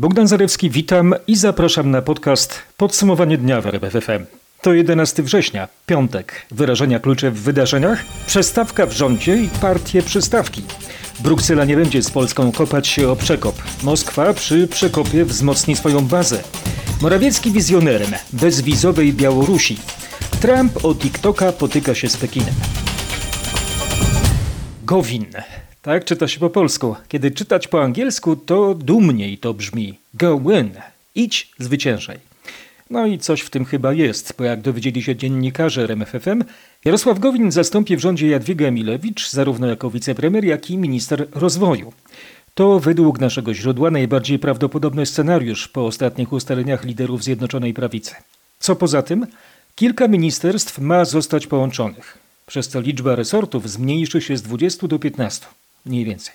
Bogdan Zarewski, witam i zapraszam na podcast Podsumowanie dnia w RMFFM. To 11 września, piątek. Wyrażenia klucze w wydarzeniach, przestawka w rządzie i partie przystawki. Bruksela nie będzie z Polską kopać się o przekop. Moskwa przy przekopie wzmocni swoją bazę. Morawiecki wizjonerem bezwizowej Białorusi. Trump o TikToka potyka się z Pekinem. Gowin. Tak czyta się po polsku. Kiedy czytać po angielsku, to dumniej to brzmi. Go win. Idź, zwyciężaj. No i coś w tym chyba jest, bo jak dowiedzieli się dziennikarze RMFFM, Jarosław Gowin zastąpi w rządzie Jadwigę Emilewicz zarówno jako wicepremier, jak i minister rozwoju. To według naszego źródła najbardziej prawdopodobny scenariusz po ostatnich ustaleniach liderów Zjednoczonej Prawicy. Co poza tym, kilka ministerstw ma zostać połączonych, przez co liczba resortów zmniejszy się z 20 do 15 mniej więcej.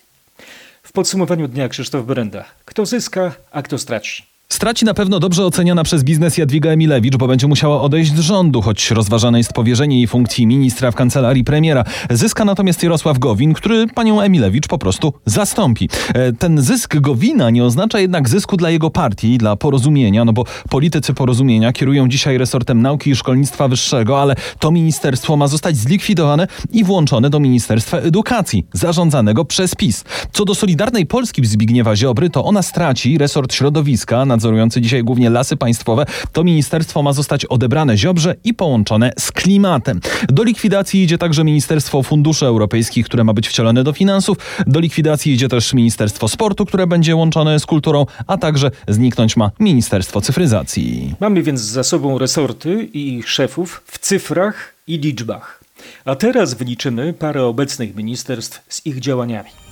W podsumowaniu dnia Krzysztof Brenda. Kto zyska, a kto straci? Straci na pewno dobrze oceniana przez biznes Jadwiga Emilewicz, bo będzie musiała odejść z rządu, choć rozważane jest powierzenie jej funkcji ministra w kancelarii premiera. Zyska natomiast Jarosław Gowin, który panią Emilewicz po prostu zastąpi. E, ten zysk Gowina nie oznacza jednak zysku dla jego partii, dla porozumienia, no bo politycy porozumienia kierują dzisiaj resortem nauki i szkolnictwa wyższego, ale to ministerstwo ma zostać zlikwidowane i włączone do Ministerstwa Edukacji, zarządzanego przez PiS. Co do Solidarnej Polski Zbigniewa Ziobry, to ona straci resort środowiska, nadzorujący dzisiaj głównie lasy państwowe, to ministerstwo ma zostać odebrane Ziobrze i połączone z klimatem. Do likwidacji idzie także Ministerstwo Funduszy Europejskich, które ma być wcielone do finansów. Do likwidacji idzie też Ministerstwo Sportu, które będzie łączone z kulturą, a także zniknąć ma Ministerstwo Cyfryzacji. Mamy więc za sobą resorty i ich szefów w cyfrach i liczbach. A teraz wyliczymy parę obecnych ministerstw z ich działaniami.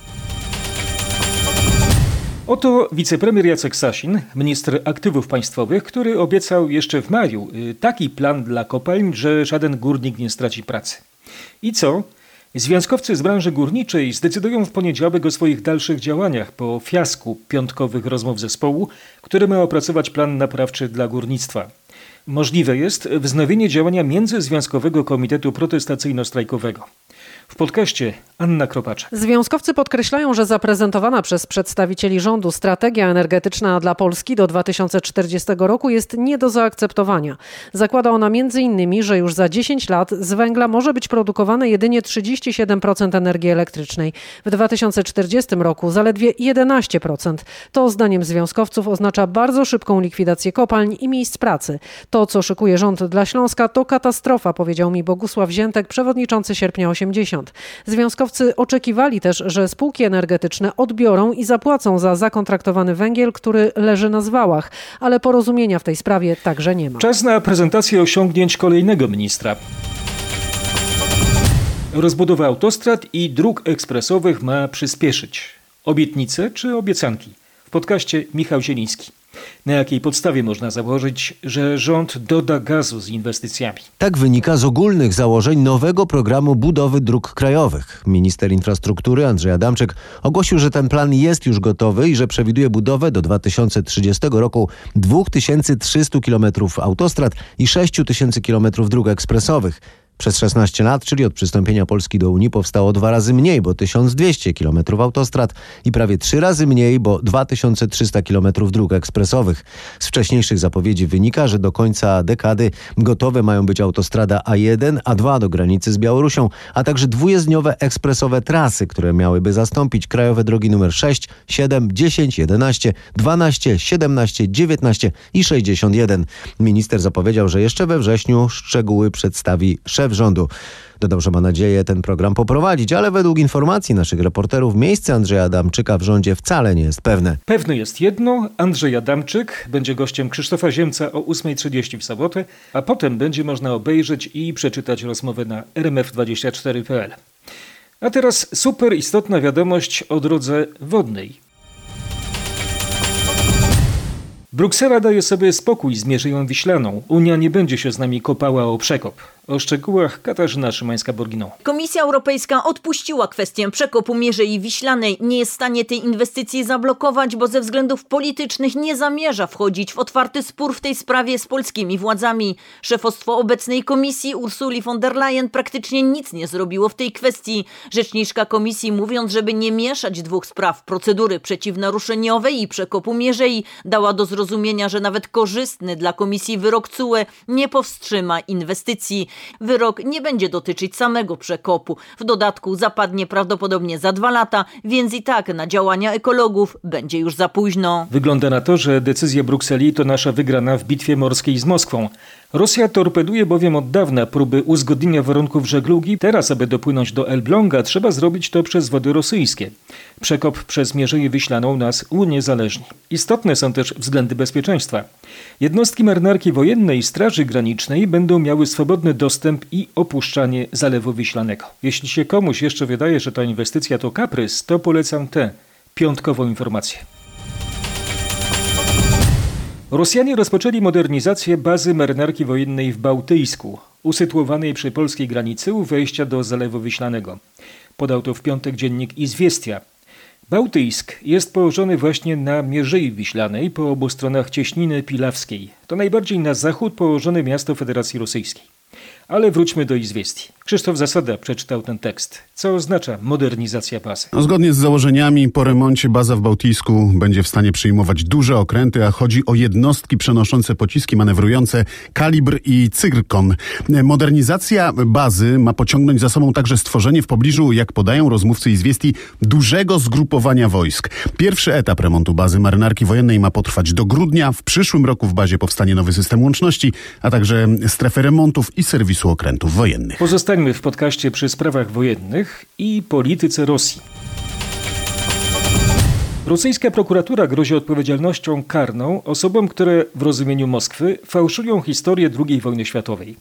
Oto wicepremier Jacek Sasin, minister aktywów państwowych, który obiecał jeszcze w maju y, taki plan dla kopalń, że żaden górnik nie straci pracy. I co? Związkowcy z branży górniczej zdecydują w poniedziałek o swoich dalszych działaniach po fiasku piątkowych rozmów zespołu, który ma opracować plan naprawczy dla górnictwa. Możliwe jest wznowienie działania Międzyzwiązkowego Komitetu Protestacyjno-Strajkowego. W podcaście Anna Kropaczek. Związkowcy podkreślają, że zaprezentowana przez przedstawicieli rządu strategia energetyczna dla Polski do 2040 roku jest nie do zaakceptowania. Zakłada ona m.in., że już za 10 lat z węgla może być produkowane jedynie 37% energii elektrycznej. W 2040 roku zaledwie 11%. To zdaniem związkowców oznacza bardzo szybką likwidację kopalń i miejsc pracy. To, co szykuje rząd dla Śląska, to katastrofa, powiedział mi Bogusław Ziętek, przewodniczący sierpnia 80. Związkowcy oczekiwali też, że spółki energetyczne odbiorą i zapłacą za zakontraktowany węgiel, który leży na zwałach, ale porozumienia w tej sprawie także nie ma. Czas na prezentację osiągnięć kolejnego ministra. Rozbudowa autostrad i dróg ekspresowych ma przyspieszyć. Obietnice czy obiecanki? W podcaście Michał Zieliński. Na jakiej podstawie można założyć, że rząd doda gazu z inwestycjami? Tak wynika z ogólnych założeń nowego programu budowy dróg krajowych. Minister infrastruktury Andrzej Adamczyk ogłosił, że ten plan jest już gotowy i że przewiduje budowę do 2030 roku 2300 km autostrad i 6000 km dróg ekspresowych. Przez 16 lat, czyli od przystąpienia Polski do Unii, powstało dwa razy mniej, bo 1200 km autostrad i prawie trzy razy mniej, bo 2300 km dróg ekspresowych. Z wcześniejszych zapowiedzi wynika, że do końca dekady gotowe mają być autostrada A1, A2 do granicy z Białorusią, a także dwujezdniowe ekspresowe trasy, które miałyby zastąpić krajowe drogi nr 6, 7, 10, 11, 12, 17, 19 i 61. Minister zapowiedział, że jeszcze we wrześniu szczegóły przedstawi szef szef rządu. Dodał, że ma nadzieję ten program poprowadzić, ale według informacji naszych reporterów miejsce Andrzeja Adamczyka w rządzie wcale nie jest pewne. Pewne jest jedno, Andrzej Adamczyk będzie gościem Krzysztofa Ziemca o 8.30 w sobotę, a potem będzie można obejrzeć i przeczytać rozmowę na rmf24.pl. A teraz super istotna wiadomość o drodze wodnej. Bruksela daje sobie spokój z Mierzeją Wiślaną. Unia nie będzie się z nami kopała o przekop. O szczegółach Katarzyna Szymańska-Borginą. Komisja Europejska odpuściła kwestię przekopu Mierzei Wiślanej. Nie jest w stanie tej inwestycji zablokować, bo ze względów politycznych nie zamierza wchodzić w otwarty spór w tej sprawie z polskimi władzami. Szefostwo obecnej komisji Ursuli von der Leyen praktycznie nic nie zrobiło w tej kwestii. Rzeczniczka komisji mówiąc, żeby nie mieszać dwóch spraw, procedury przeciwnaruszeniowej i przekopu Mierzei, dała do zrozumienia, że nawet korzystny dla komisji wyrok CUE nie powstrzyma inwestycji. Wyrok nie będzie dotyczyć samego przekopu. W dodatku zapadnie prawdopodobnie za dwa lata, więc i tak na działania ekologów będzie już za późno. Wygląda na to, że decyzja Brukseli to nasza wygrana w bitwie morskiej z Moskwą. Rosja torpeduje bowiem od dawna próby uzgodnienia warunków żeglugi. Teraz, aby dopłynąć do Elbląga, trzeba zrobić to przez wody rosyjskie. Przekop przez Mierzeję Wiślaną nas uniezależni. Istotne są też względy bezpieczeństwa. Jednostki marynarki wojennej i Straży Granicznej będą miały swobodny dostęp i opuszczanie Zalewu Wiślanego. Jeśli się komuś jeszcze wydaje, że ta inwestycja to kaprys, to polecam tę piątkową informację. Rosjanie rozpoczęli modernizację bazy marynarki wojennej w Bałtyjsku, usytuowanej przy polskiej granicy u wejścia do Zalewu Wiślanego. Podał to w piątek dziennik Izwiestia. Bałtyjsk jest położony właśnie na Mierzei Wiślanej po obu stronach Cieśniny Pilawskiej. To najbardziej na zachód położone miasto Federacji Rosyjskiej. Ale wróćmy do Izwiestii. Krzysztof Zasada przeczytał ten tekst. Co oznacza modernizacja bazy? No, zgodnie z założeniami po remoncie baza w Bałtyjsku będzie w stanie przyjmować duże okręty, a chodzi o jednostki przenoszące pociski manewrujące kalibr i cyrkon. Modernizacja bazy ma pociągnąć za sobą także stworzenie w pobliżu, jak podają rozmówcy Izwiestii, dużego zgrupowania wojsk. Pierwszy etap remontu bazy marynarki wojennej ma potrwać do grudnia. W przyszłym roku w bazie powstanie nowy system łączności, a także strefy remontów i serwisu okrętów wojennych. Pozostańmy w podcaście przy sprawach wojennych i polityce Rosji. Rosyjska prokuratura grozi odpowiedzialnością karną osobom, które w rozumieniu Moskwy fałszują historię II wojny światowej.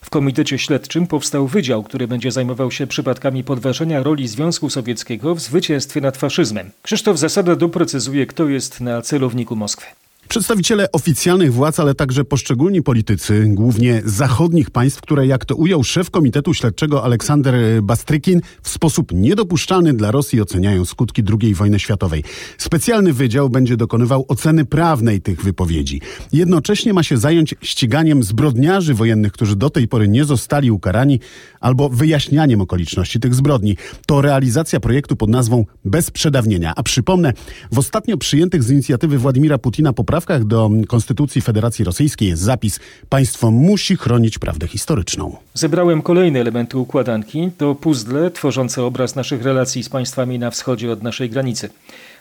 W komitecie śledczym powstał wydział, który będzie zajmował się przypadkami podważenia roli Związku Sowieckiego w zwycięstwie nad faszyzmem. Krzysztof Zasada doprecyzuje, kto jest na celowniku Moskwy. Przedstawiciele oficjalnych władz, ale także poszczególni politycy, głównie zachodnich państw, które, jak to ujął szef Komitetu Śledczego Aleksander Bastrykin, w sposób niedopuszczalny dla Rosji oceniają skutki II wojny światowej. Specjalny wydział będzie dokonywał oceny prawnej tych wypowiedzi. Jednocześnie ma się zająć ściganiem zbrodniarzy wojennych, którzy do tej pory nie zostali ukarani, albo wyjaśnianiem okoliczności tych zbrodni. To realizacja projektu pod nazwą Bez przedawnienia. A przypomnę, w ostatnio przyjętych z inicjatywy Władimira Putina poprawkach do Konstytucji Federacji Rosyjskiej jest zapis Państwo musi chronić prawdę historyczną. Zebrałem kolejne elementy układanki. To puzzle tworzące obraz naszych relacji z państwami na wschodzie od naszej granicy.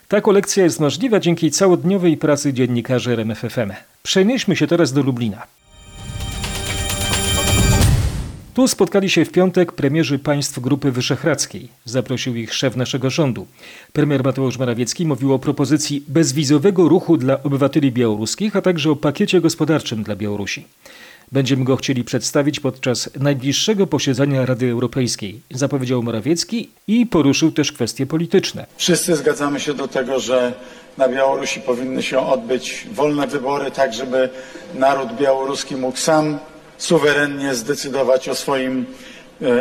Ta kolekcja jest możliwa dzięki całodniowej pracy dziennikarzy RMFFM. Przenieśmy się teraz do Lublina. Tu spotkali się w piątek premierzy państw Grupy Wyszehradzkiej. Zaprosił ich szef naszego rządu. Premier Mateusz Morawiecki mówił o propozycji bezwizowego ruchu dla obywateli białoruskich, a także o pakiecie gospodarczym dla Białorusi. Będziemy go chcieli przedstawić podczas najbliższego posiedzenia Rady Europejskiej, zapowiedział Morawiecki i poruszył też kwestie polityczne. Wszyscy zgadzamy się do tego, że na Białorusi powinny się odbyć wolne wybory, tak żeby naród białoruski mógł sam suwerennie zdecydować o swoim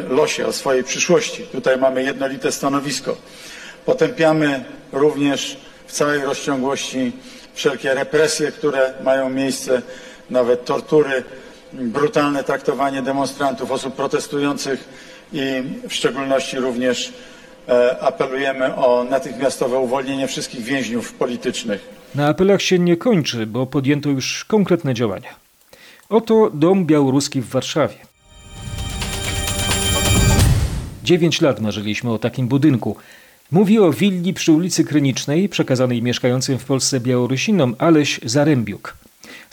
losie, o swojej przyszłości. Tutaj mamy jednolite stanowisko. Potępiamy również w całej rozciągłości wszelkie represje, które mają miejsce, nawet tortury, brutalne traktowanie demonstrantów, osób protestujących i w szczególności również apelujemy o natychmiastowe uwolnienie wszystkich więźniów politycznych. Na apelach się nie kończy, bo podjęto już konkretne działania. Oto dom białoruski w Warszawie. Dziewięć lat marzyliśmy o takim budynku. Mówi o willi przy ulicy Krynicznej, przekazanej mieszkającym w Polsce Białorusinom Aleś Zarębiuk.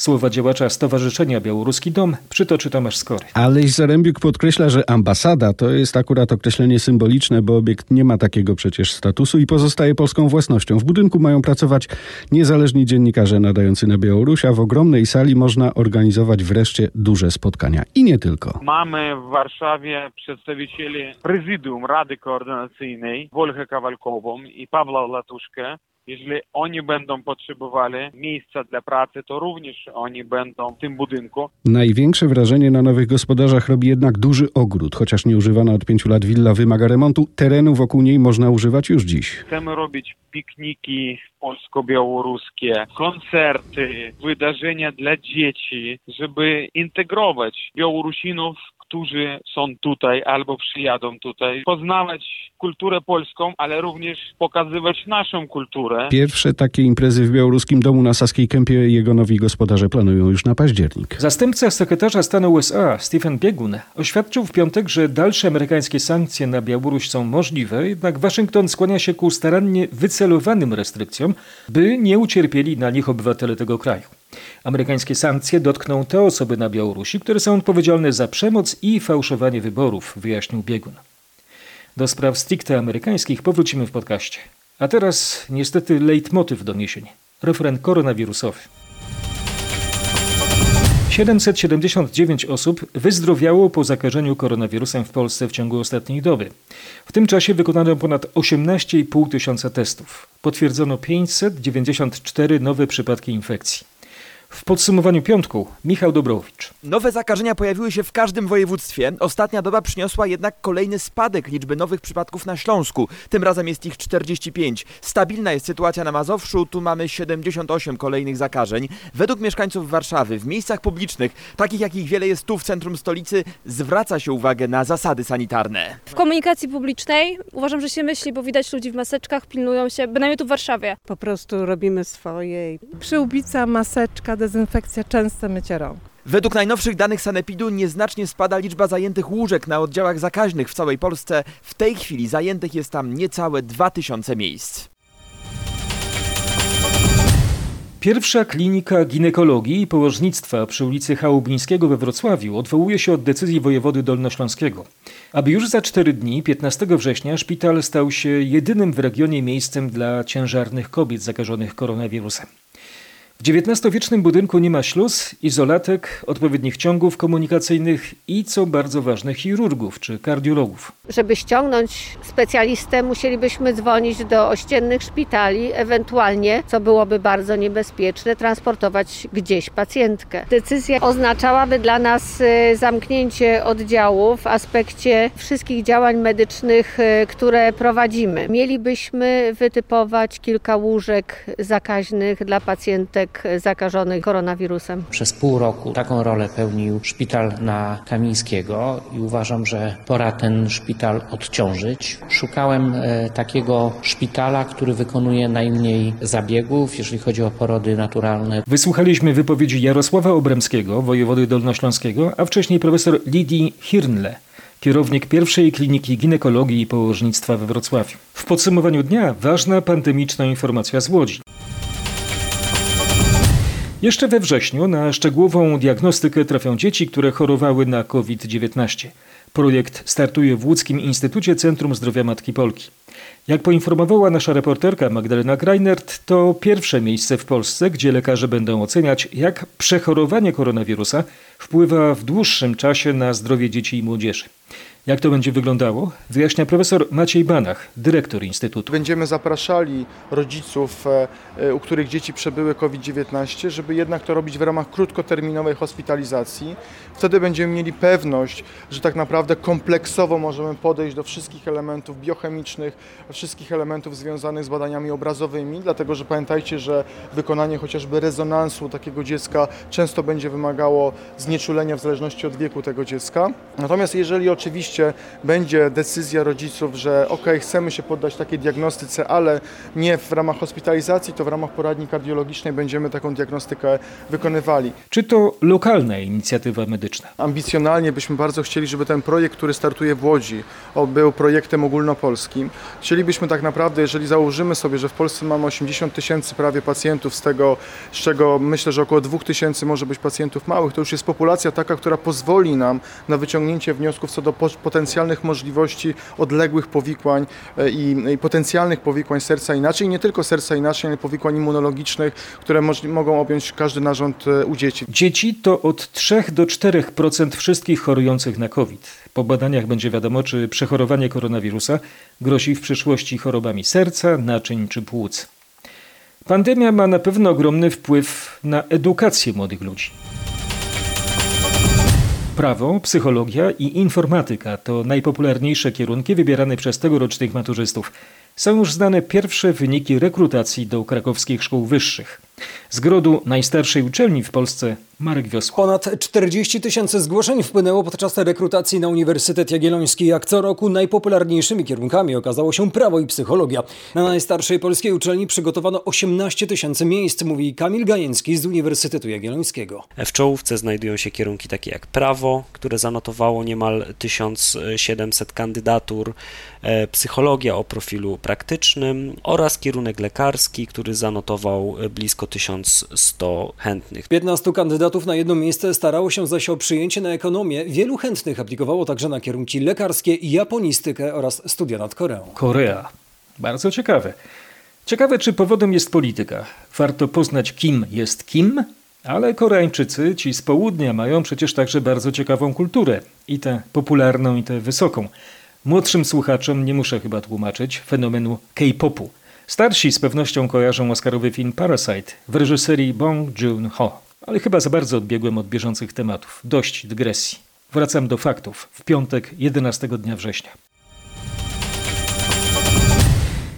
Słowa działacza Stowarzyszenia Białoruski Dom przytoczy Tomasz Skory. Aleś Zarębiuk podkreśla, że ambasada to jest akurat określenie symboliczne, bo obiekt nie ma takiego przecież statusu i pozostaje polską własnością. W budynku mają pracować niezależni dziennikarze nadający na Białoruś, a w ogromnej sali można organizować wreszcie duże spotkania. I nie tylko. Mamy w Warszawie przedstawicieli prezydium Rady Koordynacyjnej Wolchę Kawalkową i Pawła Latuszkę. Jeżeli oni będą potrzebowali miejsca dla pracy, to również oni będą w tym budynku. Największe wrażenie na nowych gospodarzach robi jednak duży ogród. Chociaż nieużywana od pięciu lat willa wymaga remontu, terenu wokół niej można używać już dziś. Chcemy robić pikniki polsko-białoruskie, koncerty, wydarzenia dla dzieci, żeby integrować Białorusinów, którzy są tutaj albo przyjadą tutaj, poznawać kulturę polską, ale również pokazywać naszą kulturę. Pierwsze takie imprezy w białoruskim domu na Saskiej Kępie jego nowi gospodarze planują już na październik. Zastępca sekretarza stanu USA Stephen Biegun oświadczył w piątek, że dalsze amerykańskie sankcje na Białoruś są możliwe, jednak Waszyngton skłania się ku starannie wycelowanym restrykcjom, by nie ucierpieli na nich obywatele tego kraju. Amerykańskie sankcje dotkną te osoby na Białorusi, które są odpowiedzialne za przemoc i fałszowanie wyborów, wyjaśnił Biegun. Do spraw stricte amerykańskich powrócimy w podcaście. A teraz niestety leitmotyw doniesień. Referen koronawirusowy. 779 osób wyzdrowiało po zakażeniu koronawirusem w Polsce w ciągu ostatniej doby. W tym czasie wykonano ponad 18,5 tysiąca testów. Potwierdzono 594 nowe przypadki infekcji. W podsumowaniu piątku Michał Dobrowicz. Nowe zakażenia pojawiły się w każdym województwie. Ostatnia doba przyniosła jednak kolejny spadek liczby nowych przypadków na Śląsku. Tym razem jest ich 45. Stabilna jest sytuacja na Mazowszu, tu mamy 78 kolejnych zakażeń. Według mieszkańców Warszawy w miejscach publicznych, takich jakich wiele jest tu w centrum stolicy, zwraca się uwagę na zasady sanitarne. W komunikacji publicznej uważam, że się myśli, bo widać ludzi w maseczkach, pilnują się, bynajmniej tu w Warszawie. Po prostu robimy swoje. Przyłbica, maseczka, dezynfekcja, częste mycie rąk. Według najnowszych danych Sanepidu nieznacznie spada liczba zajętych łóżek na oddziałach zakaźnych w całej Polsce. W tej chwili zajętych jest tam niecałe 2000 miejsc. Pierwsza klinika ginekologii i położnictwa przy ulicy Chałubińskiego we Wrocławiu odwołuje się od decyzji wojewody dolnośląskiego. Aby już za cztery dni, 15 września, szpital stał się jedynym w regionie miejscem dla ciężarnych kobiet zakażonych koronawirusem. W XIX-wiecznym budynku nie ma śluz, izolatek, odpowiednich ciągów komunikacyjnych i, co bardzo ważne, chirurgów czy kardiologów. Żeby ściągnąć specjalistę, musielibyśmy dzwonić do ościennych szpitali, ewentualnie, co byłoby bardzo niebezpieczne, transportować gdzieś pacjentkę. Decyzja oznaczałaby dla nas y, zamknięcie oddziału w aspekcie wszystkich działań medycznych, y, które prowadzimy. Mielibyśmy wytypować kilka łóżek zakaźnych dla pacjentek zakażonych koronawirusem. Przez pół roku taką rolę pełnił szpital na Kamińskiego i uważam, że pora ten szpital odciążyć. Szukałem e, takiego szpitala, który wykonuje najmniej zabiegów, jeżeli chodzi o porody naturalne. Wysłuchaliśmy wypowiedzi Jarosława Obremskiego, wojewody dolnośląskiego, a wcześniej profesor Lidii Hirnle kierownik pierwszej kliniki ginekologii i położnictwa we Wrocławiu. W podsumowaniu dnia ważna pandemiczna informacja z Łodzi. Jeszcze we wrześniu na szczegółową diagnostykę trafią dzieci, które chorowały na COVID-19. Projekt startuje w Łódzkim Instytucie Centrum Zdrowia Matki Polki. Jak poinformowała nasza reporterka Magdalena Greinert, to pierwsze miejsce w Polsce, gdzie lekarze będą oceniać, jak przechorowanie koronawirusa wpływa w dłuższym czasie na zdrowie dzieci i młodzieży. Jak to będzie wyglądało? Wyjaśnia profesor Maciej Banach, dyrektor Instytutu. Będziemy zapraszali rodziców, e, u których dzieci przebyły COVID-19, żeby jednak to robić w ramach krótkoterminowej hospitalizacji. Wtedy będziemy mieli pewność, że tak naprawdę kompleksowo możemy podejść do wszystkich elementów biochemicznych, wszystkich elementów związanych z badaniami obrazowymi, dlatego że pamiętajcie, że wykonanie chociażby rezonansu takiego dziecka często będzie wymagało znieczulenia w zależności od wieku tego dziecka. Natomiast jeżeli oczywiście będzie decyzja rodziców, że ok, chcemy się poddać takiej diagnostyce, ale nie w ramach hospitalizacji, to w ramach poradni kardiologicznej będziemy taką diagnostykę wykonywali. Czy to lokalna inicjatywa medyczna? Ambicjonalnie byśmy bardzo chcieli, żeby ten projekt, który startuje w Łodzi, był projektem ogólnopolskim. Chcielibyśmy tak naprawdę, jeżeli założymy sobie, że w Polsce mamy 80 tysięcy prawie pacjentów, z tego, z czego myślę, że około 2 tysięcy może być pacjentów małych, to już jest populacja taka, która pozwoli nam na wyciągnięcie wniosków co do potencjalnych możliwości odległych powikłań e, i, i potencjalnych powikłań serca inaczej, nie tylko serca inaczej, ale powikłań immunologicznych, które mogą objąć każdy narząd e, u dzieci. Dzieci to od 3 do 4% wszystkich chorujących na COVID. Po badaniach będzie wiadomo, czy przechorowanie koronawirusa grozi w przyszłości chorobami serca, naczyń czy płuc. Pandemia ma na pewno ogromny wpływ na edukację młodych ludzi. Prawo, psychologia i informatyka to najpopularniejsze kierunki wybierane przez tegorocznych maturzystów. Są już znane pierwsze wyniki rekrutacji do krakowskich szkół wyższych. Z grodu najstarszej uczelni w Polsce Marek Wiosło. Ponad 40 tysięcy zgłoszeń wpłynęło podczas rekrutacji na Uniwersytet Jagielloński. Jak co roku najpopularniejszymi kierunkami okazało się prawo i psychologia. Na najstarszej polskiej uczelni przygotowano 18 tysięcy miejsc, mówi Kamil Gajęcki z Uniwersytetu Jagiellońskiego. W czołówce znajdują się kierunki takie jak prawo, które zanotowało niemal 1700 kandydatur, e, psychologia o profilu praktycznym oraz kierunek lekarski, który zanotował blisko 1100 chętnych. 15 kandydatów na jedno miejsce starało się zaś o przyjęcie na ekonomię. Wielu chętnych aplikowało także na kierunki lekarskie, japonistykę oraz studia nad Koreą. Korea. Bardzo ciekawe. Ciekawe, czy powodem jest polityka. Warto poznać, kim jest kim, ale Koreańczycy, ci z południa, mają przecież także bardzo ciekawą kulturę. I tę popularną, i tę wysoką. Młodszym słuchaczom nie muszę chyba tłumaczyć fenomenu K-popu. Starsi z pewnością kojarzą Oscarowy film Parasite w reżyserii Bong Joon-ho. Ale chyba za bardzo odbiegłem od bieżących tematów. Dość dygresji. Wracam do faktów. W piątek 11 dnia września.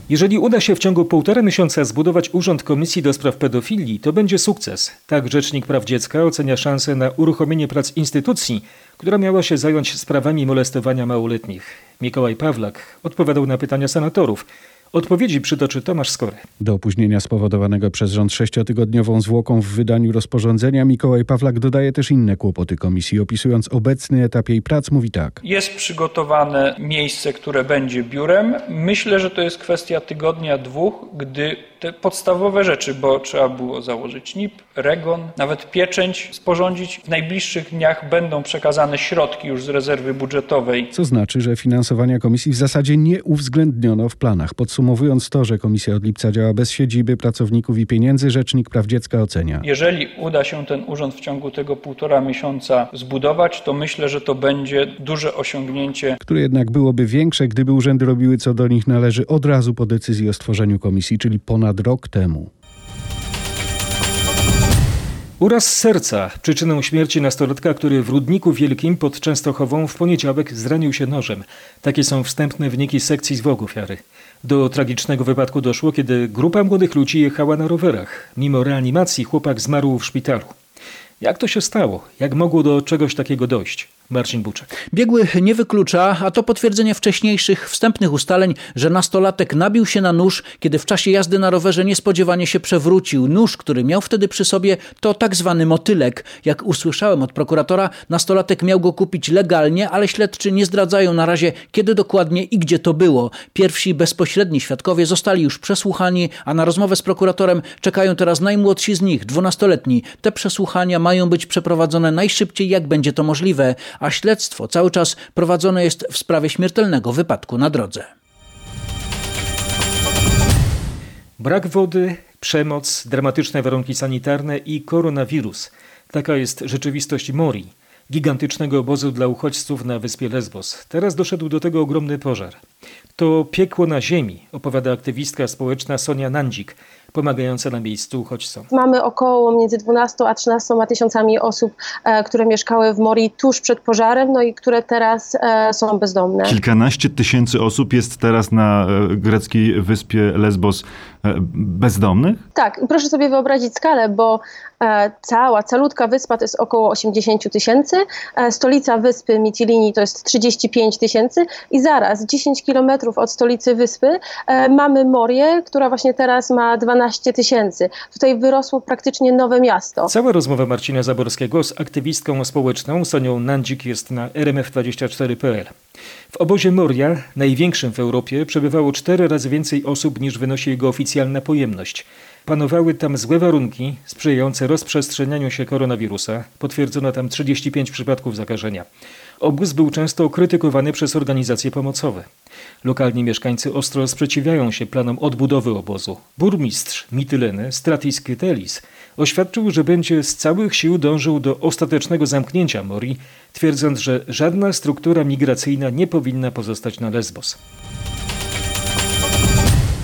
Jeżeli uda się w ciągu półtora miesiąca zbudować Urząd Komisji do Spraw Pedofilii, to będzie sukces. Tak Rzecznik Praw Dziecka ocenia szansę na uruchomienie prac instytucji, która miała się zająć sprawami molestowania małoletnich. Mikołaj Pawlak odpowiadał na pytania senatorów. Odpowiedzi przytoczy Tomasz Skory. Do opóźnienia spowodowanego przez rząd sześciotygodniową zwłoką w wydaniu rozporządzenia Mikołaj Pawlak dodaje też inne kłopoty komisji. Opisując obecny etap jej prac mówi tak. Jest przygotowane miejsce, które będzie biurem. Myślę, że to jest kwestia tygodnia, dwóch, gdy te podstawowe rzeczy, bo trzeba było założyć NIP, REGON, nawet pieczęć sporządzić. W najbliższych dniach będą przekazane środki już z rezerwy budżetowej. Co znaczy, że finansowania komisji w zasadzie nie uwzględniono w planach. Podsumowując to, że komisja od lipca działa bez siedziby, pracowników i pieniędzy, Rzecznik Praw Dziecka ocenia. Jeżeli uda się ten urząd w ciągu tego półtora miesiąca zbudować, to myślę, że to będzie duże osiągnięcie. Które jednak byłoby większe, gdyby urzędy robiły co do nich należy od razu po decyzji o stworzeniu komisji, czyli ponad rok temu. Uraz serca przyczyną śmierci nastolatka, który w Rudniku Wielkim pod Częstochową w poniedziałek zranił się nożem. Takie są wstępne wyniki sekcji zwłok ofiary. Do tragicznego wypadku doszło, kiedy grupa młodych ludzi jechała na rowerach. Mimo reanimacji chłopak zmarł w szpitalu. Jak to się stało? Jak mogło do czegoś takiego dojść? Marcin Buczek. Biegły nie wyklucza, a to potwierdzenie wcześniejszych wstępnych ustaleń, że nastolatek nabił się na nóż, kiedy w czasie jazdy na rowerze niespodziewanie się przewrócił. Nóż, który miał wtedy przy sobie, to tak zwany motylek. Jak usłyszałem od prokuratora, nastolatek miał go kupić legalnie, ale śledczy nie zdradzają na razie, kiedy dokładnie i gdzie to było. Pierwsi bezpośredni świadkowie zostali już przesłuchani, a na rozmowę z prokuratorem czekają teraz najmłodsi z nich, dwunastoletni. Te przesłuchania mają być przeprowadzone najszybciej, jak będzie to możliwe a śledztwo cały czas prowadzone jest w sprawie śmiertelnego wypadku na drodze. Brak wody, przemoc, dramatyczne warunki sanitarne i koronawirus. Taka jest rzeczywistość Mori, gigantycznego obozu dla uchodźców na wyspie Lesbos. Teraz doszedł do tego ogromny pożar. To piekło na ziemi, opowiada aktywistka społeczna Sonia Nandzik, pomagająca na miejscu uchodźcom. Mamy około między 12 a 13 tysiącami osób, e, które mieszkały w Mori tuż przed pożarem, no i które teraz e, są bezdomne. Kilkanaście tysięcy osób jest teraz na e, greckiej wyspie Lesbos bezdomnych? Tak, i proszę sobie wyobrazić skalę, bo cała, calutka wyspa to jest około 80 tysięcy, stolica wyspy Mitilini to jest 35 tysięcy i zaraz 10 kilometrów od stolicy wyspy mamy Morię, która właśnie teraz ma 12 tysięcy. Tutaj wyrosło praktycznie nowe miasto. Cała rozmowa Marcina Zaborskiego z aktywistką społeczną Sonią Nandzik jest na rmf24.pl. W obozie Moria, największym w Europie, przebywało cztery razy więcej osób niż wynosi jego oficjalna pojemność. Panowały tam złe warunki sprzyjające rozprzestrzenianiu się koronawirusa. Potwierdzono tam 35 przypadków zakażenia. Obóz był często krytykowany przez organizacje pomocowe. Lokalni mieszkańcy ostro sprzeciwiają się planom odbudowy obozu. Burmistrz Mityleny Stratis Kytelis oświadczył, że będzie z całych sił dążył do ostatecznego zamknięcia Mori, twierdząc, że żadna struktura migracyjna nie powinna pozostać na Lesbos.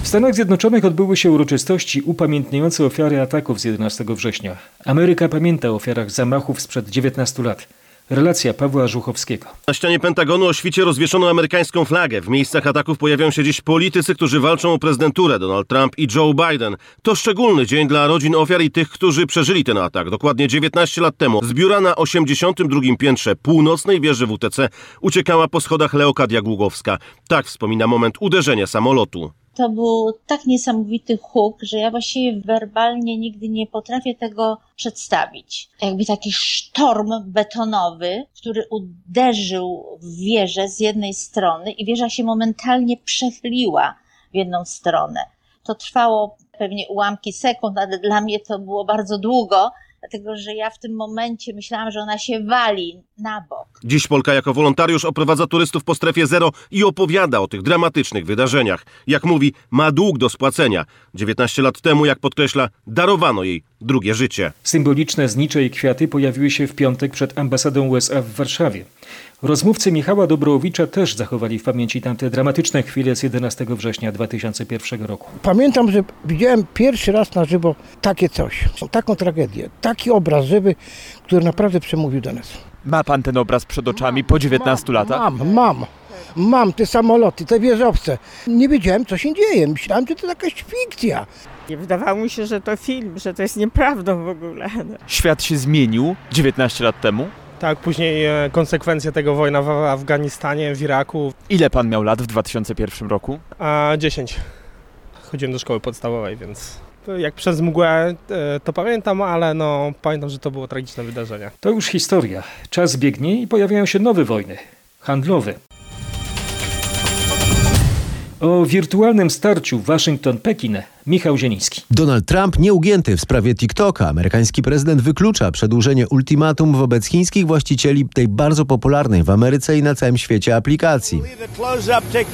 Stanach Zjednoczonych odbyły się uroczystości upamiętniające ofiary ataków z 11 września. Ameryka pamięta o ofiarach zamachów sprzed 19 lat. Relacja Pawła Żuchowskiego. Na ścianie Pentagonu o świcie rozwieszono amerykańską flagę. W miejscach ataków pojawiają się dziś politycy, którzy walczą o prezydenturę. Donald Trump i Joe Biden. To szczególny dzień dla rodzin ofiar i tych, którzy przeżyli ten atak. Dokładnie 19 lat temu z biura na 82. piętrze północnej wieży WTC uciekała po schodach Leokadia Głogowska. Tak wspomina moment uderzenia samolotu to był tak niesamowity huk, że ja właściwie werbalnie nigdy nie potrafię tego przedstawić. Jakby taki sztorm betonowy, który uderzył w wieżę z jednej strony i wieża się momentalnie przechyliła w jedną stronę. To trwało pewnie ułamki sekund, ale dla mnie to było bardzo długo, dlatego że ja w tym momencie myślałam, że ona się wali na bok. Dziś Polka jako wolontariusz oprowadza turystów po strefie zero i opowiada o tych dramatycznych wydarzeniach. Jak mówi, ma dług do spłacenia. 19 lat temu, jak podkreśla, darowano jej drugie życie. Symboliczne znicze i kwiaty pojawiły się w piątek przed ambasadą USA w Warszawie. Rozmówcy Michała Dobrowicza też zachowali w pamięci tamte dramatyczne chwile z 11 września 2001 roku. Pamiętam, że widziałem pierwszy raz na żywo takie coś, taką tragedię, taki obraz żywy, który naprawdę przemówił do nas. Ma pan ten obraz przed oczami po 19 mam, latach? Mam, mam. Mam te samoloty, te wieżowce. Nie wiedziałem, co się dzieje. Myślałem, że to jakaś fikcja. Wydawało mi się, że to film, że to jest nieprawdą w ogóle. Świat się zmienił 19 lat temu? Tak, później e, konsekwencje tego wojna w Afganistanie, w Iraku. Ile pan miał lat w 2001 roku? A 10. Chodziłem do szkoły podstawowej, więc jak przez mgłę e, to pamiętam, ale no pamiętam, że to było tragiczne wydarzenie. To już historia. Czas biegnie i pojawiają się nowe wojny. Handlowe. O wirtualnym starciu Waszyngton-Pekin Michał Zieliński. Donald Trump nieugięty w sprawie TikToka. Amerykański prezydent wyklucza przedłużenie ultimatum wobec chińskich właścicieli tej bardzo popularnej w Ameryce i na całym świecie aplikacji.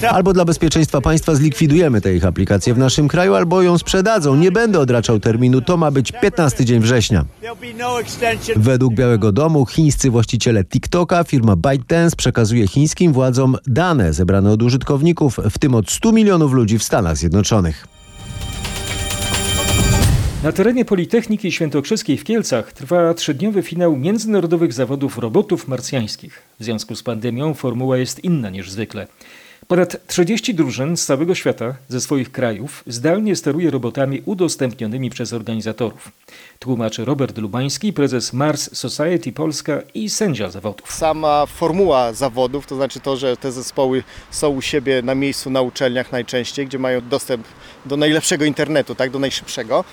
Albo dla bezpieczeństwa państwa zlikwidujemy te ich aplikacje w naszym kraju, albo ją sprzedadzą. Nie będę odraczał terminu. To ma być 15 dzień września. Według Białego Domu chińscy właściciele TikToka, firma ByteDance przekazuje chińskim władzom dane zebrane od użytkowników, w tym od 100 milionów ludzi w Stanach Zjednoczonych. Na terenie Politechniki Świętokrzyskiej w Kielcach trwa trzydniowy finał międzynarodowych zawodów robotów marsjańskich. W związku z pandemią formuła jest inna niż zwykle. Ponad 30 drużyn z całego świata, ze swoich krajów, zdalnie steruje robotami udostępnionymi przez organizatorów. Tłumaczy Robert Lubański, prezes Mars Society Polska i sędzia zawodów. Sama formuła zawodów, to znaczy to, że te zespoły są u siebie na miejscu na uczelniach najczęściej, gdzie mają dostęp do najlepszego internetu, tak, do najszybszego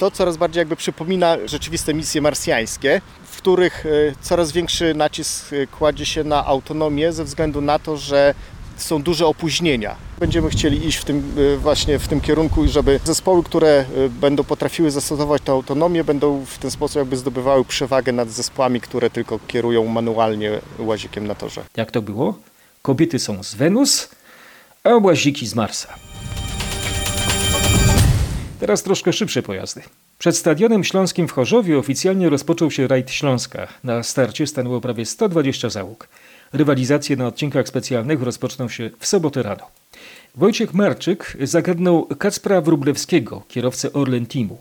to coraz bardziej jakby przypomina rzeczywiste misje marsjańskie, w których coraz większy nacisk kładzie się na autonomię ze względu na to, że są duże opóźnienia. Będziemy chcieli iść w tym, właśnie w tym kierunku, żeby zespoły, które będą potrafiły zastosować tę autonomię, będą w ten sposób jakby zdobywały przewagę nad zespołami, które tylko kierują manualnie łazikiem na torze. Jak to było? Kobiety są z Wenus, a łaziki z Marsa. Teraz troszkę szybsze pojazdy. Przed Stadionem Śląskim w Chorzowie oficjalnie rozpoczął się rajd Śląska. Na starcie stanęło prawie 120 załóg. Rywalizacje na odcinkach specjalnych rozpoczną się w sobotę rano. Wojciech Marczyk zagadnął Kacpra Wróblewskiego, kierowcę Orlen Teamu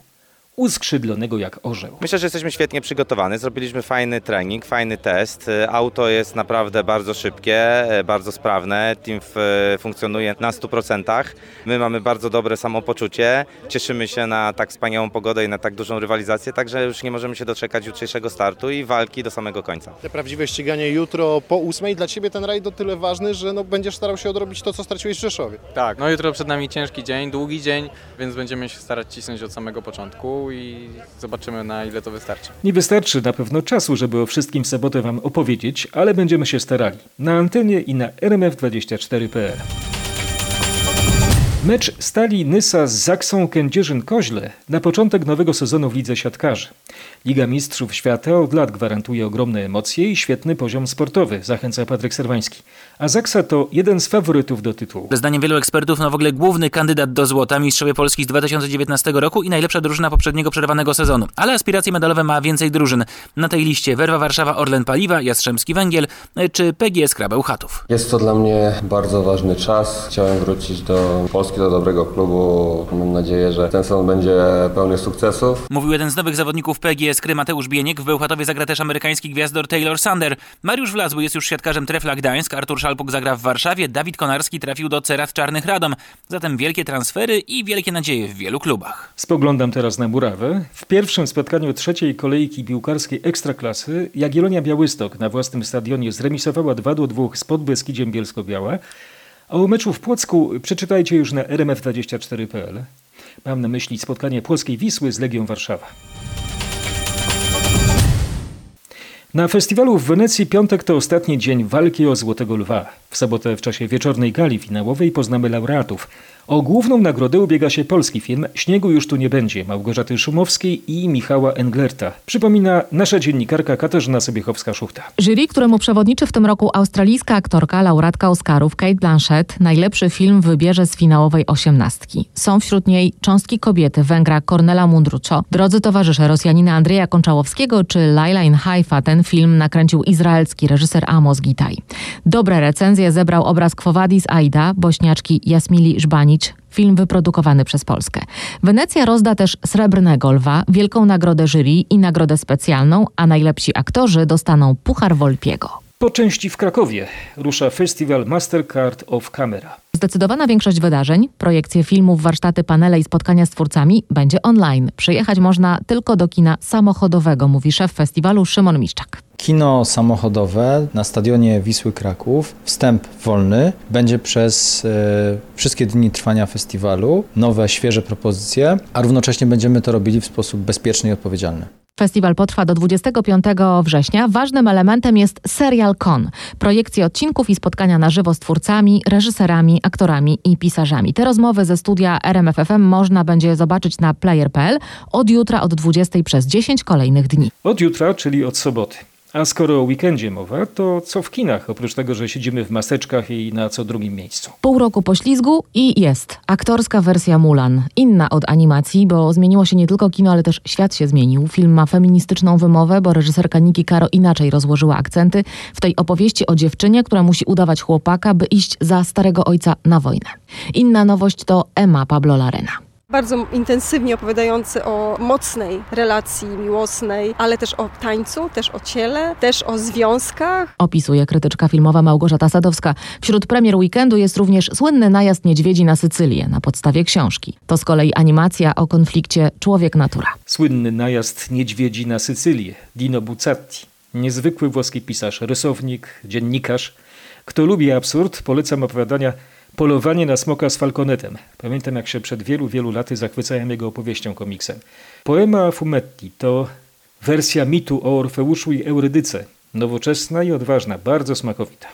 uskrzydlonego jak orzeł. Myślę, że jesteśmy świetnie przygotowani. Zrobiliśmy fajny trening, fajny test. Auto jest naprawdę bardzo szybkie, bardzo sprawne. Team funkcjonuje na 100%. My mamy bardzo dobre samopoczucie. Cieszymy się na tak wspaniałą pogodę i na tak dużą rywalizację, także już nie możemy się doczekać jutrzejszego startu i walki do samego końca. Te prawdziwe ściganie jutro po ósmej. Dla Ciebie ten rajd o tyle ważny, że no będziesz starał się odrobić to, co straciłeś w Rzeszowie. Tak, no jutro przed nami ciężki dzień, długi dzień, więc będziemy się starać cisnąć od samego początku i zobaczymy na ile to wystarczy. Nie wystarczy na pewno czasu, żeby o wszystkim w sobotę Wam opowiedzieć, ale będziemy się starali. Na antenie i na rmf24.pl. Mecz Stali Nysa z Zaksą Kędzierzyn-Koźle na początek nowego sezonu w Lidze Siatkarzy. Liga Mistrzów Świata od lat gwarantuje ogromne emocje i świetny poziom sportowy, zachęca Patryk Serwański. A Zaksa to jeden z faworytów do tytułu. Zdaniem wielu ekspertów no w ogóle główny kandydat do złota Mistrzowie Polski z 2019 roku i najlepsza drużyna poprzedniego przerwanego sezonu. Ale aspiracje medalowe ma więcej drużyn. Na tej liście Werwa Warszawa, Orlen Paliwa, Jastrzębski Węgiel czy PGS Krabeł Chatów. Jest to dla mnie bardzo ważny czas. Chciałem wrócić do Polski do dobrego klubu. Mam nadzieję, że ten sezon będzie pełny sukcesów. Mówił jeden z nowych zawodników PGS Kry Mateusz Bieniek. W Bełchatowie zagra też amerykański gwiazdor Taylor Sander. Mariusz Wlazły jest już siatkarzem Trefla Gdańsk, Artur Szalpuk zagra w Warszawie, Dawid Konarski trafił do Cerat Czarnych Radom. Zatem wielkie transfery i wielkie nadzieje w wielu klubach. Spoglądam teraz na murawę. W pierwszym spotkaniu trzeciej kolejki piłkarskiej Ekstraklasy Jagiellonia Białystok na własnym stadionie zremisowała 2 do 2 z Podbeskidziem Bielsko-Biała. A o meczu w Płocku przeczytajcie już na rmf24.pl. Mam na myśli spotkanie Płockiej Wisły z Legią Warszawa. Na festiwalu w Wenecji piątek to ostatni dzień walki o Złotego Lwa. W sobotę w czasie wieczornej gali finałowej poznamy laureatów. O główną nagrodę ubiega się polski film Śniegu już tu nie będzie Małgorzaty Szumowskiej i Michała Englerta. Przypomina nasza dziennikarka Katarzyna Sobiechowska-Szuchta. Jury, któremu przewodniczy w tym roku australijska aktorka, laureatka Oscarów Kate Blanchett, najlepszy film wybierze z finałowej osiemnastki. Są wśród niej Cząstki kobiety Węgra Cornela Mundruczo, Drodzy towarzysze Rosjanina Andrzeja Konczałowskiego czy Laila in Haifa. Ten film nakręcił izraelski reżyser Amos Gitaj. Dobre recenzje zebrał obraz Kwowadis Aida, bośniaczki Jasmili Żbanic, film wyprodukowany przez Polskę. Wenecja rozda też Srebrnego Lwa, wielką nagrodę jury i nagrodę specjalną, a najlepsi aktorzy dostaną Puchar Volpiego. Po części w Krakowie rusza festiwal Mastercard of Camera. Zdecydowana większość wydarzeń, projekcje filmów, warsztaty, panele i spotkania z twórcami będzie online. Przyjechać można tylko do kina samochodowego, mówi szef festiwalu Szymon Miszczak. Kino samochodowe na stadionie Wisły Kraków, wstęp wolny, będzie przez e, wszystkie dni trwania festiwalu, nowe, świeże propozycje, a równocześnie będziemy to robili w sposób bezpieczny i odpowiedzialny. Festiwal potrwa do 25 września. Ważnym elementem jest Serial Con. Projekcje odcinków i spotkania na żywo z twórcami, reżyserami, aktorami i pisarzami. Te rozmowy ze studia RMFFM można będzie zobaczyć na player.pl od jutra od 20 przez 10 kolejnych dni. Od jutra, czyli od soboty. A skoro o weekendzie mowa, to co w kinach, oprócz tego, że siedzimy w maseczkach i na co drugim miejscu? Pół roku poślizgu i jest. Aktorska wersja Mulan. Inna od animacji, bo zmieniło się nie tylko kino, ale też świat się zmienił. Film ma feministyczną wymowę, bo reżyserka Niki Karo inaczej rozłożyła akcenty w tej opowieści o dziewczynie, która musi udawać chłopaka, by iść za starego ojca na wojnę. Inna nowość to Emma Pablo Larena. Bardzo intensywnie opowiadający o mocnej relacji miłosnej, ale też o tańcu, też o ciele, też o związkach. Opisuje krytyczka filmowa Małgorzata Sadowska. Wśród premier weekendu jest również słynny najazd niedźwiedzi na Sycylię na podstawie książki. To z kolei animacja o konflikcie człowiek-natura. Słynny najazd niedźwiedzi na Sycylię. Dino Buzzati. Niezwykły włoski pisarz, rysownik, dziennikarz. Kto lubi absurd, polecam opowiadania Polowanie na smoka z falconetem. Pamiętam, jak się przed wielu, wielu laty zachwycałem jego opowieścią komiksem. Poema Fumetti to wersja mitu o Orfeuszu i Eurydyce. Nowoczesna i odważna, bardzo smakowita.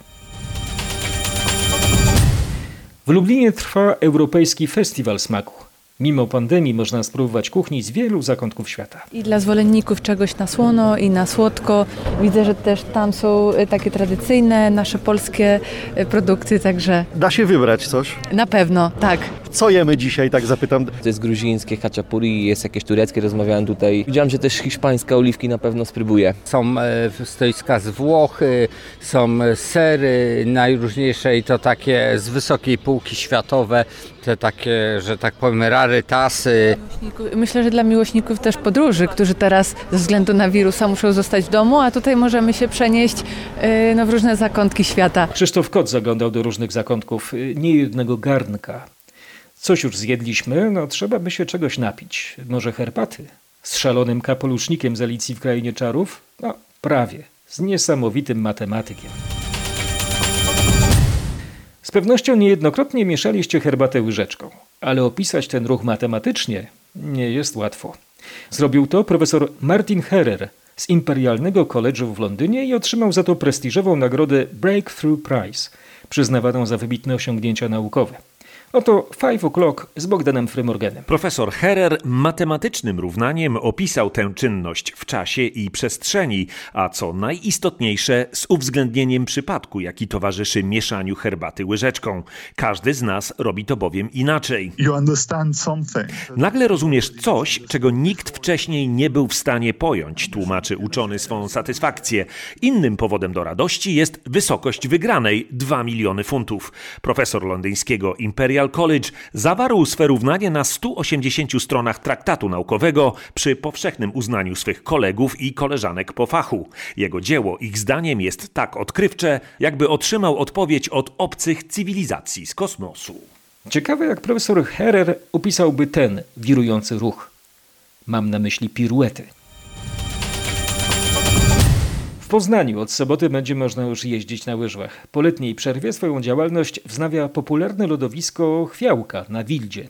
W Lublinie trwa Europejski Festiwal Smaku. Mimo pandemii można spróbować kuchni z wielu zakątków świata. I dla zwolenników czegoś na słono i na słodko. Widzę, że też tam są takie tradycyjne, nasze polskie produkty, także... Da się wybrać coś? Na pewno, tak. Co jemy dzisiaj, tak zapytam? To jest gruzińskie haczapuri, jest jakieś tureckie, rozmawiałem tutaj. Widziałem, że też hiszpańska oliwki na pewno spróbuję. Są stoiska z Włoch, są sery najróżniejsze i to takie z wysokiej półki światowe, te takie, że tak powiem, rarytasy. Myślę, że dla miłośników też podróży, którzy teraz ze względu na wirusa muszą zostać w domu, a tutaj możemy się przenieść no, w różne zakątki świata. Krzysztof Kot zaglądał do różnych zakątków, nie jednego garnka. Coś już zjedliśmy, no trzeba by się czegoś napić. Może herbaty? Z szalonym kapelusznikiem z Alicji w Krainie Czarów? No, prawie. Z niesamowitym matematykiem. Z pewnością niejednokrotnie mieszaliście herbatę łyżeczką, ale opisać ten ruch matematycznie nie jest łatwo. Zrobił to profesor Martin Herrer z Imperialnego College'u w Londynie i otrzymał za to prestiżową nagrodę Breakthrough Prize, przyznawaną za wybitne osiągnięcia naukowe. Oto Five O'Clock z Bogdanem Frymorganem. Profesor Herer matematycznym równaniem opisał tę czynność w czasie i przestrzeni, a co najistotniejsze z uwzględnieniem przypadku, jaki towarzyszy mieszaniu herbaty łyżeczką. Każdy z nas robi to bowiem inaczej. Nagle rozumiesz coś, czego nikt wcześniej nie był w stanie pojąć, tłumaczy uczony swą satysfakcję. Innym powodem do radości jest wysokość wygranej 2 miliony funtów. Profesor londyńskiego Imperial Imperial College zawarł swe równanie na 180 stronach traktatu naukowego przy powszechnym uznaniu swych kolegów i koleżanek po fachu. Jego dzieło, ich zdaniem, jest tak odkrywcze, jakby otrzymał odpowiedź od obcych cywilizacji z kosmosu. Ciekawe, jak profesor Herer opisałby ten wirujący ruch. Mam na myśli piruety. W Poznaniu od soboty będzie można już jeździć na łyżwach. Po letniej przerwie swoją działalność wznawia popularne lodowisko Chwiałka na Wildzie.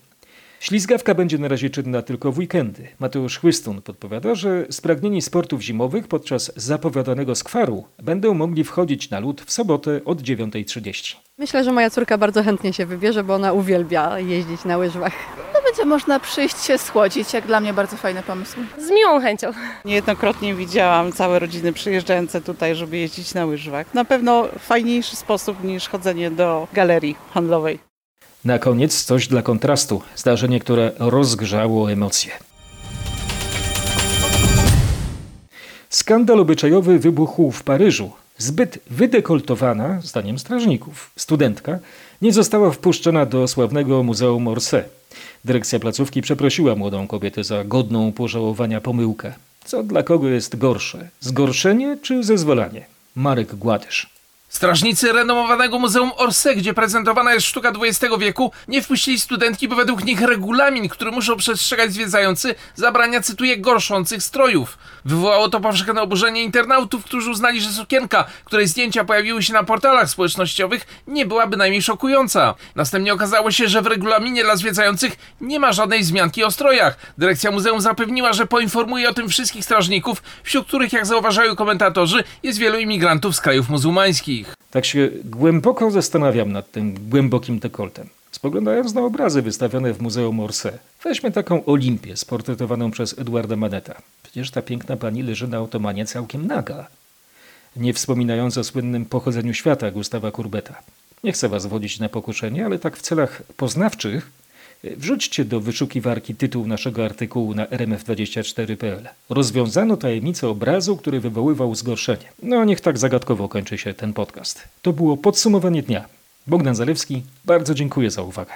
Ślizgawka będzie na razie czynna tylko w weekendy. Mateusz Chwystun podpowiada, że spragnieni sportów zimowych podczas zapowiadanego skwaru będą mogli wchodzić na lód w sobotę od 9.30. Myślę, że moja córka bardzo chętnie się wybierze, bo ona uwielbia jeździć na łyżwach. Będzie można przyjść się schłodzić, jak dla mnie bardzo fajny pomysł. Z miłą chęcią. Niejednokrotnie widziałam całe rodziny przyjeżdżające tutaj, żeby jeździć na łyżwach. Na pewno fajniejszy sposób niż chodzenie do galerii handlowej. Na koniec coś dla kontrastu. Zdarzenie, które rozgrzało emocje. Skandal obyczajowy wybuchł w Paryżu. Zbyt wydekoltowana, zdaniem strażników, studentka nie została wpuszczona do sławnego Muzeum Orsay. Dyrekcja placówki przeprosiła młodą kobietę za godną pożałowania pomyłkę. Co dla kogo jest gorsze? Zgorszenie czy zezwolenie? Marek Gładysz. Strażnicy renomowanego Muzeum Orsay, gdzie prezentowana jest sztuka XX wieku, nie wpuścili studentki, bo według nich regulamin, który muszą przestrzegać zwiedzający, zabrania, cytuję, gorszących strojów. Wywołało to powszechne oburzenie internautów, którzy uznali, że sukienka, której zdjęcia pojawiły się na portalach społecznościowych, nie była bynajmniej szokująca. Następnie okazało się, że w regulaminie dla zwiedzających nie ma żadnej wzmianki o strojach. Dyrekcja muzeum zapewniła, że poinformuje o tym wszystkich strażników, wśród których, jak zauważają komentatorzy, jest wielu imigrantów z krajów muzułmańskich. Tak się głęboko zastanawiam nad tym głębokim dekoltem. Spoglądając na obrazy wystawione w Muzeum Orsay, weźmy taką Olimpię sportretowaną przez Eduarda Maneta. Przecież ta piękna pani leży na otomanie całkiem naga. Nie wspominając o słynnym pochodzeniu świata Gustawa Kurbeta. Nie chcę was wodzić na pokuszenie, ale tak w celach poznawczych wrzućcie do wyszukiwarki tytuł naszego artykułu na rmf24.pl. Rozwiązano tajemnicę obrazu, który wywoływał zgorszenie. No niech tak zagadkowo kończy się ten podcast. To było podsumowanie dnia. Bogdan Zalewski, bardzo dziękuję za uwagę.